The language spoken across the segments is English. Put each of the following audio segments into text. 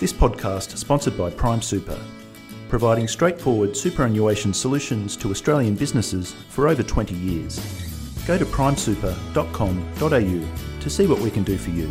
This podcast sponsored by Prime Super, providing straightforward superannuation solutions to Australian businesses for over 20 years. Go to primesuper.com.au to see what we can do for you.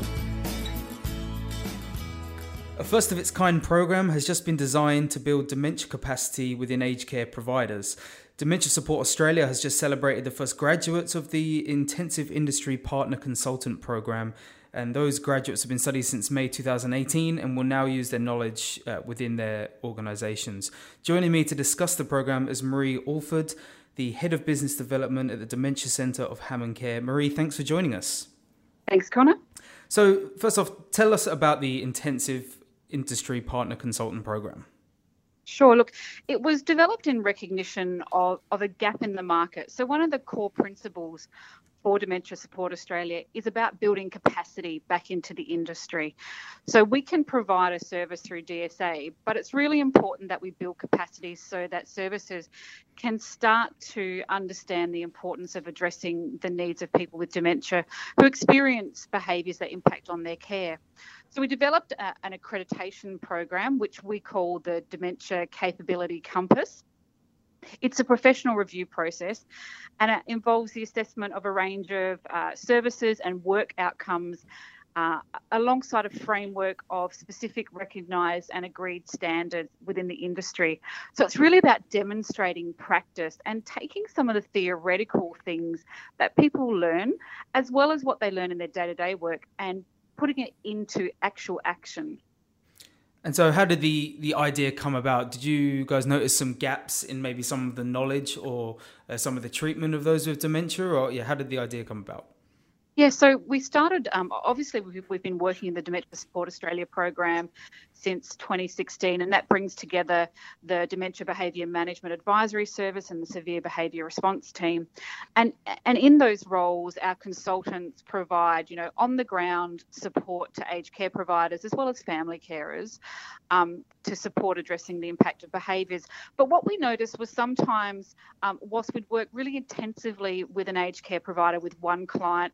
A first of its kind program has just been designed to build dementia capacity within aged care providers. Dementia Support Australia has just celebrated the first graduates of the Intensive Industry Partner Consultant program and those graduates have been studied since May 2018 and will now use their knowledge uh, within their organisations. Joining me to discuss the programme is Marie Alford, the Head of Business Development at the Dementia Centre of Hammond Care. Marie, thanks for joining us. Thanks, Connor. So, first off, tell us about the Intensive Industry Partner Consultant Programme. Sure. Look, it was developed in recognition of, of a gap in the market. So, one of the core principles for Dementia Support Australia is about building capacity back into the industry. So we can provide a service through DSA, but it's really important that we build capacity so that services can start to understand the importance of addressing the needs of people with dementia who experience behaviours that impact on their care. So we developed a, an accreditation program, which we call the Dementia Capability Compass. It's a professional review process and it involves the assessment of a range of uh, services and work outcomes uh, alongside a framework of specific recognised and agreed standards within the industry. So it's really about demonstrating practice and taking some of the theoretical things that people learn, as well as what they learn in their day to day work, and putting it into actual action. And so, how did the the idea come about? Did you guys notice some gaps in maybe some of the knowledge or uh, some of the treatment of those with dementia, or yeah, how did the idea come about? Yeah, so we started, um, obviously, we've, we've, been working in the Dementia Support Australia program since 2016, and that brings together the Dementia Behaviour Management Advisory Service and the Severe Behaviour Response Team. And, and in those roles, our consultants provide, you know, on the ground support to aged care providers as well as family carers um, to support addressing the impact of behaviours. But what we noticed was sometimes, um, whilst we'd work really intensively with an aged care provider with one client,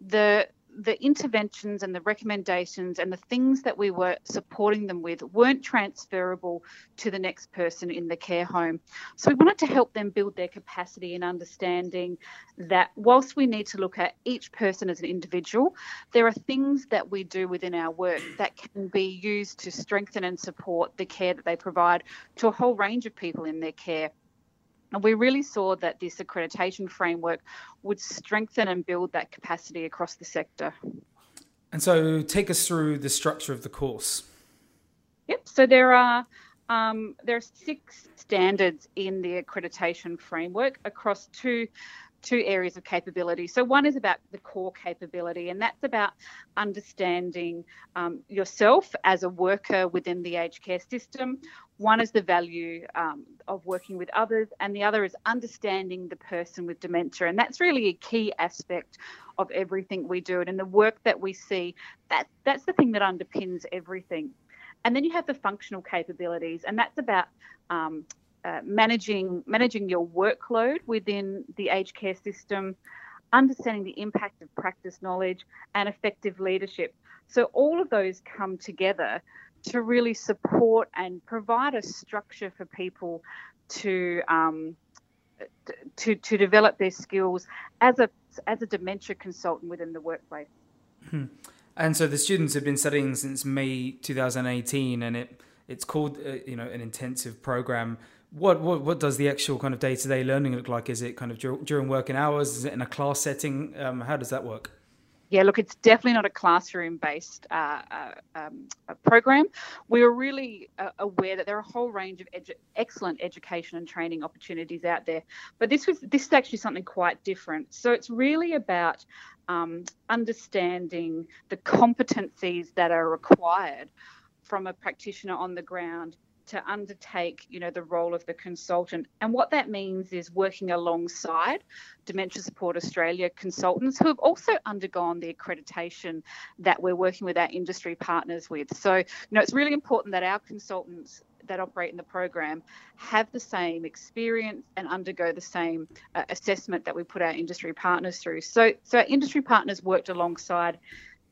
the the interventions and the recommendations and the things that we were supporting them with weren't transferable to the next person in the care home. So we wanted to help them build their capacity in understanding that whilst we need to look at each person as an individual, there are things that we do within our work that can be used to strengthen and support the care that they provide to a whole range of people in their care. And we really saw that this accreditation framework would strengthen and build that capacity across the sector. And so, take us through the structure of the course. Yep. So there are um, there are six standards in the accreditation framework across two two areas of capability. So one is about the core capability, and that's about understanding um, yourself as a worker within the aged care system. One is the value um, of working with others, and the other is understanding the person with dementia, and that's really a key aspect of everything we do. And in the work that we see, that that's the thing that underpins everything. And then you have the functional capabilities, and that's about um, uh, managing managing your workload within the aged care system, understanding the impact of practice knowledge, and effective leadership. So all of those come together to really support and provide a structure for people to um, to to develop their skills as a as a dementia consultant within the workplace. Hmm. And so the students have been studying since May 2018, and it it's called uh, you know an intensive program what, what what does the actual kind of day to day learning look like? Is it kind of dur- during working hours? Is it in a class setting? Um, how does that work? Yeah, look, it's definitely not a classroom based uh, uh, um, program. We are really uh, aware that there are a whole range of edu- excellent education and training opportunities out there, but this was this is actually something quite different. So it's really about um, understanding the competencies that are required from a practitioner on the ground to undertake, you know, the role of the consultant. And what that means is working alongside Dementia Support Australia consultants who have also undergone the accreditation that we're working with our industry partners with. So, you know, it's really important that our consultants that operate in the program have the same experience and undergo the same uh, assessment that we put our industry partners through. So, so our industry partners worked alongside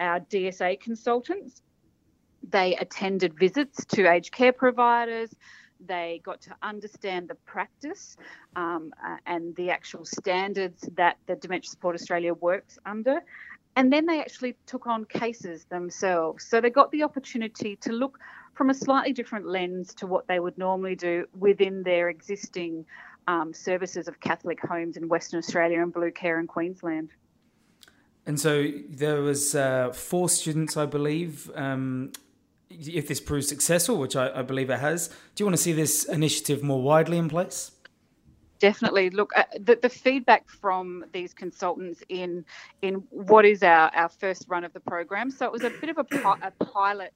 our DSA consultants They attended visits to aged care providers. They got to understand the practice um, uh, and the actual standards that the Dementia Support Australia works under. And then they actually took on cases themselves. So they got the opportunity to look from a slightly different lens to what they would normally do within their existing um, services of Catholic homes in Western Australia and Blue Care in Queensland. And so there was uh, four students, I believe. Um, if this proves successful, which I, I, believe it has, do you want to see this initiative more widely in place? Definitely. Look, uh, the, the feedback from these consultants in in what is our, our first run of the program. So it was a bit of a, a pilot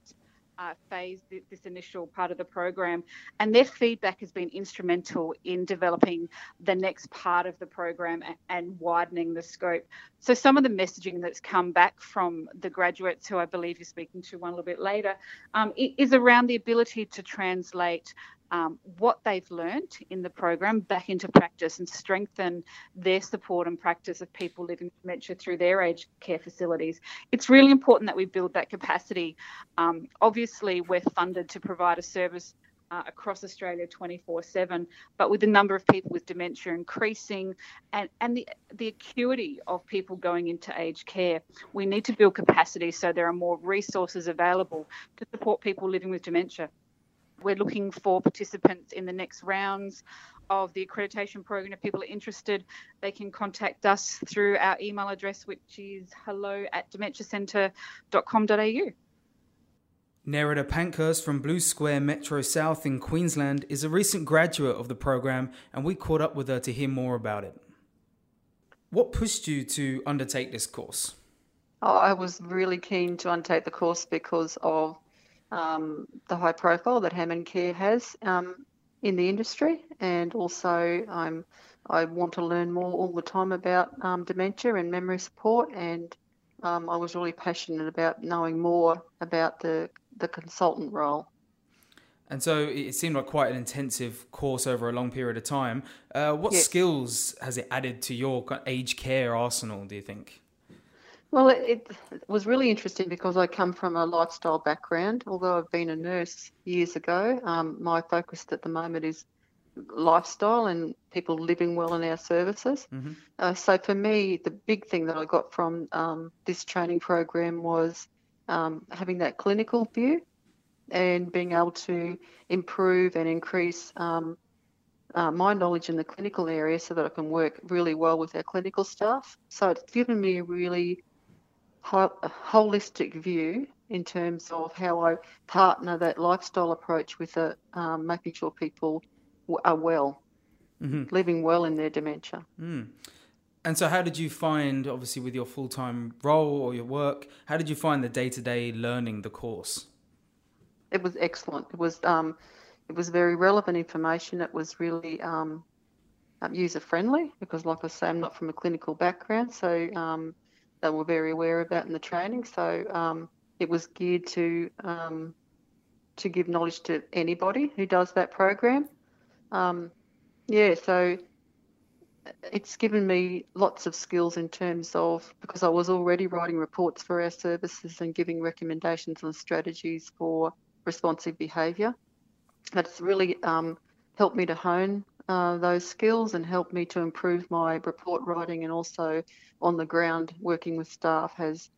uh, phase, this initial part of the program, and their feedback has been instrumental in developing the next part of the program and widening the scope. So, some of the messaging that's come back from the graduates, who I believe you're speaking to one a little bit later, um, is around the ability to translate um, what they've learned in the program back into practice and strengthen their support and practice of people living with dementia through their aged care facilities. It's really important that we build that capacity. Um, obviously, we're funded to provide a service uh, across Australia 24 7. But with the number of people with dementia increasing and, and the, the acuity of people going into aged care, we need to build capacity so there are more resources available to support people living with dementia. We're looking for participants in the next rounds of the accreditation program. If people are interested, they can contact us through our email address, which is hello at dementiacentre.com.au. Nerida Pankhurst from Blue Care Metro South in Queensland is a recent graduate of the program, and we caught up with her to hear more about it. What pushed you to undertake this course? Oh, I was really keen to undertake the course because of um, the high profile that Hammond Care has um, in the industry, and also I'm I want to learn more all the time about um, dementia and memory support, and um, I was really passionate about knowing more about the the consultant role. And so it seemed like quite an intensive course over a long period of time. Uh, what yes. skills has it added to your aged care arsenal? Do you think? Well, it, it, was really interesting because I come from a lifestyle background. Although I've been a nurse years ago, um, my focus at the moment is lifestyle and people living well in our services. Mm-hmm. Uh, so for me, the big thing that I got from um, this training program was um, having that clinical view and being able to improve and increase um, uh, my knowledge in the clinical area so that I can work really well with our clinical staff. So it's given me a really holistic view in terms of how I partner that lifestyle approach with a, um, making sure people are well, mm-hmm. living well in their dementia. Mm. And so, how did you find, obviously, with your full time role or your work, how did you find the day to day learning the course? It was excellent. It was um, it was very relevant information. It was really um, um user friendly because, like I say, I'm not from a clinical background, so um, they were very aware of that in the training. So um, it was geared to um, to give knowledge to anybody who does that program. Um, yeah, so it's given me lots of skills in terms of because I was already writing reports for our services and giving recommendations on strategies for responsive behaviour. It's really um, helped me to hone uh, those skills and helped me to improve my report writing and also on the ground working with staff has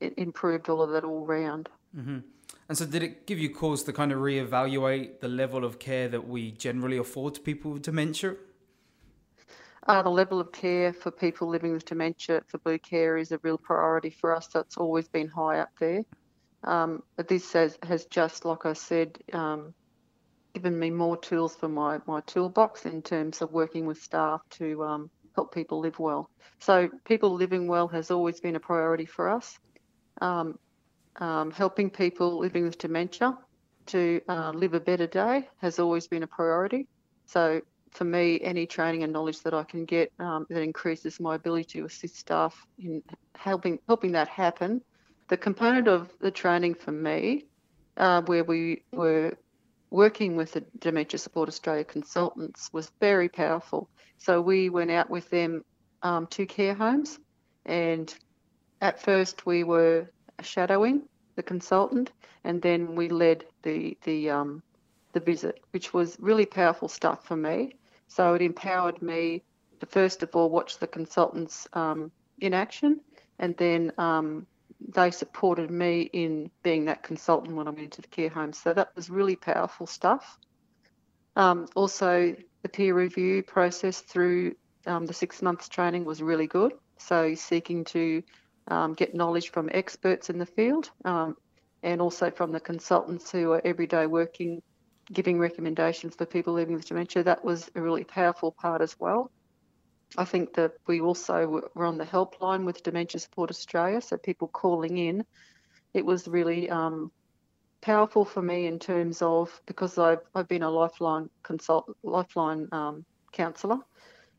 improved all of that all round. Mm-hmm. And so, did it give you cause to kind of reevaluate the level of care that we generally afford to people with dementia? Uh, the level of care for people living with dementia for Blue Care is a real priority for us. That's always been high up there. Um, but this has, has just, like I said, um, given me more tools for my, my toolbox in terms of working with staff to um, help people live well. So, people living well has always been a priority for us. Um, um, helping people living with dementia to uh, live a better day has always been a priority. So, for me, any training and knowledge that I can get um, that increases my ability to assist staff in helping helping that happen. The component of the training for me, uh, where we were working with the Dementia Support Australia consultants was very powerful. So we went out with them um, to care homes, and at first we were shadowing the consultant, and then we led the the um, the visit, which was really powerful stuff for me. So it empowered me to first of all watch the consultants um, in action, and then um, they supported me in being that consultant when I went into the care home. So that was really powerful stuff. Um, also, the peer review process through um, the six months training was really good. So seeking to um, get knowledge from experts in the field um, and also from the consultants who are every day working, giving recommendations for people living with dementia. That was a really powerful part as well. I think that we also were on the helpline with Dementia Support Australia, so people calling in. It was really um, powerful for me in terms of because I've, I've been a lifeline consult lifeline um, counsellor,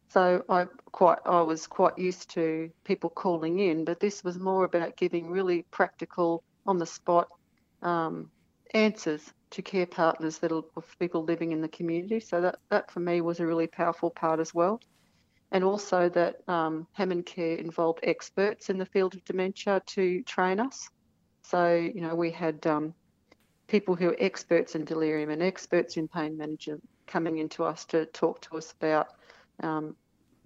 so I quite I was quite used to people calling in, but this was more about giving really practical, on the spot um, answers to care partners that are people living in the community. So that that for me was a really powerful part as well, and also that um, Hammond Care involved experts in the field of dementia to train us. So you know we had um, people who are experts in delirium and experts in pain management coming into us to talk to us about um,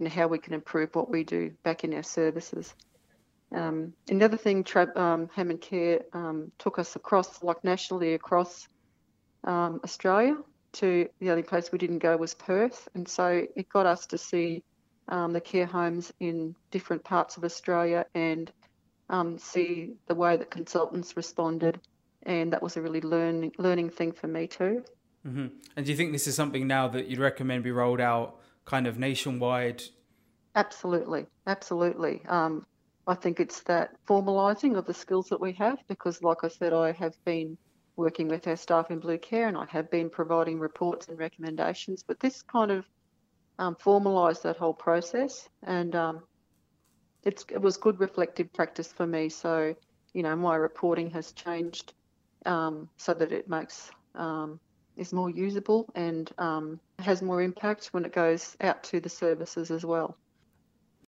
how we can improve what we do back in our services. Um, another thing, um, Hammond Care um, took us across, like nationally across um, Australia. To the only place we didn't go was Perth, and so it got us to see um, the care homes in different parts of Australia and um, see the way that consultants responded, and that was a really learning learning thing for me too. Mm-hmm. And do you think this is something now that you'd recommend be rolled out kind of nationwide? Absolutely, absolutely. Um, I think it's that formalising of the skills that we have because, like I said, I have been working with our staff in Blue Care and I have been providing reports and recommendations, but this kind of um, that whole process and um, it was good reflective practice for me. So, you know, my reporting has changed um, so that it makes um, is more usable and um, has more impact when it goes out to the services as well.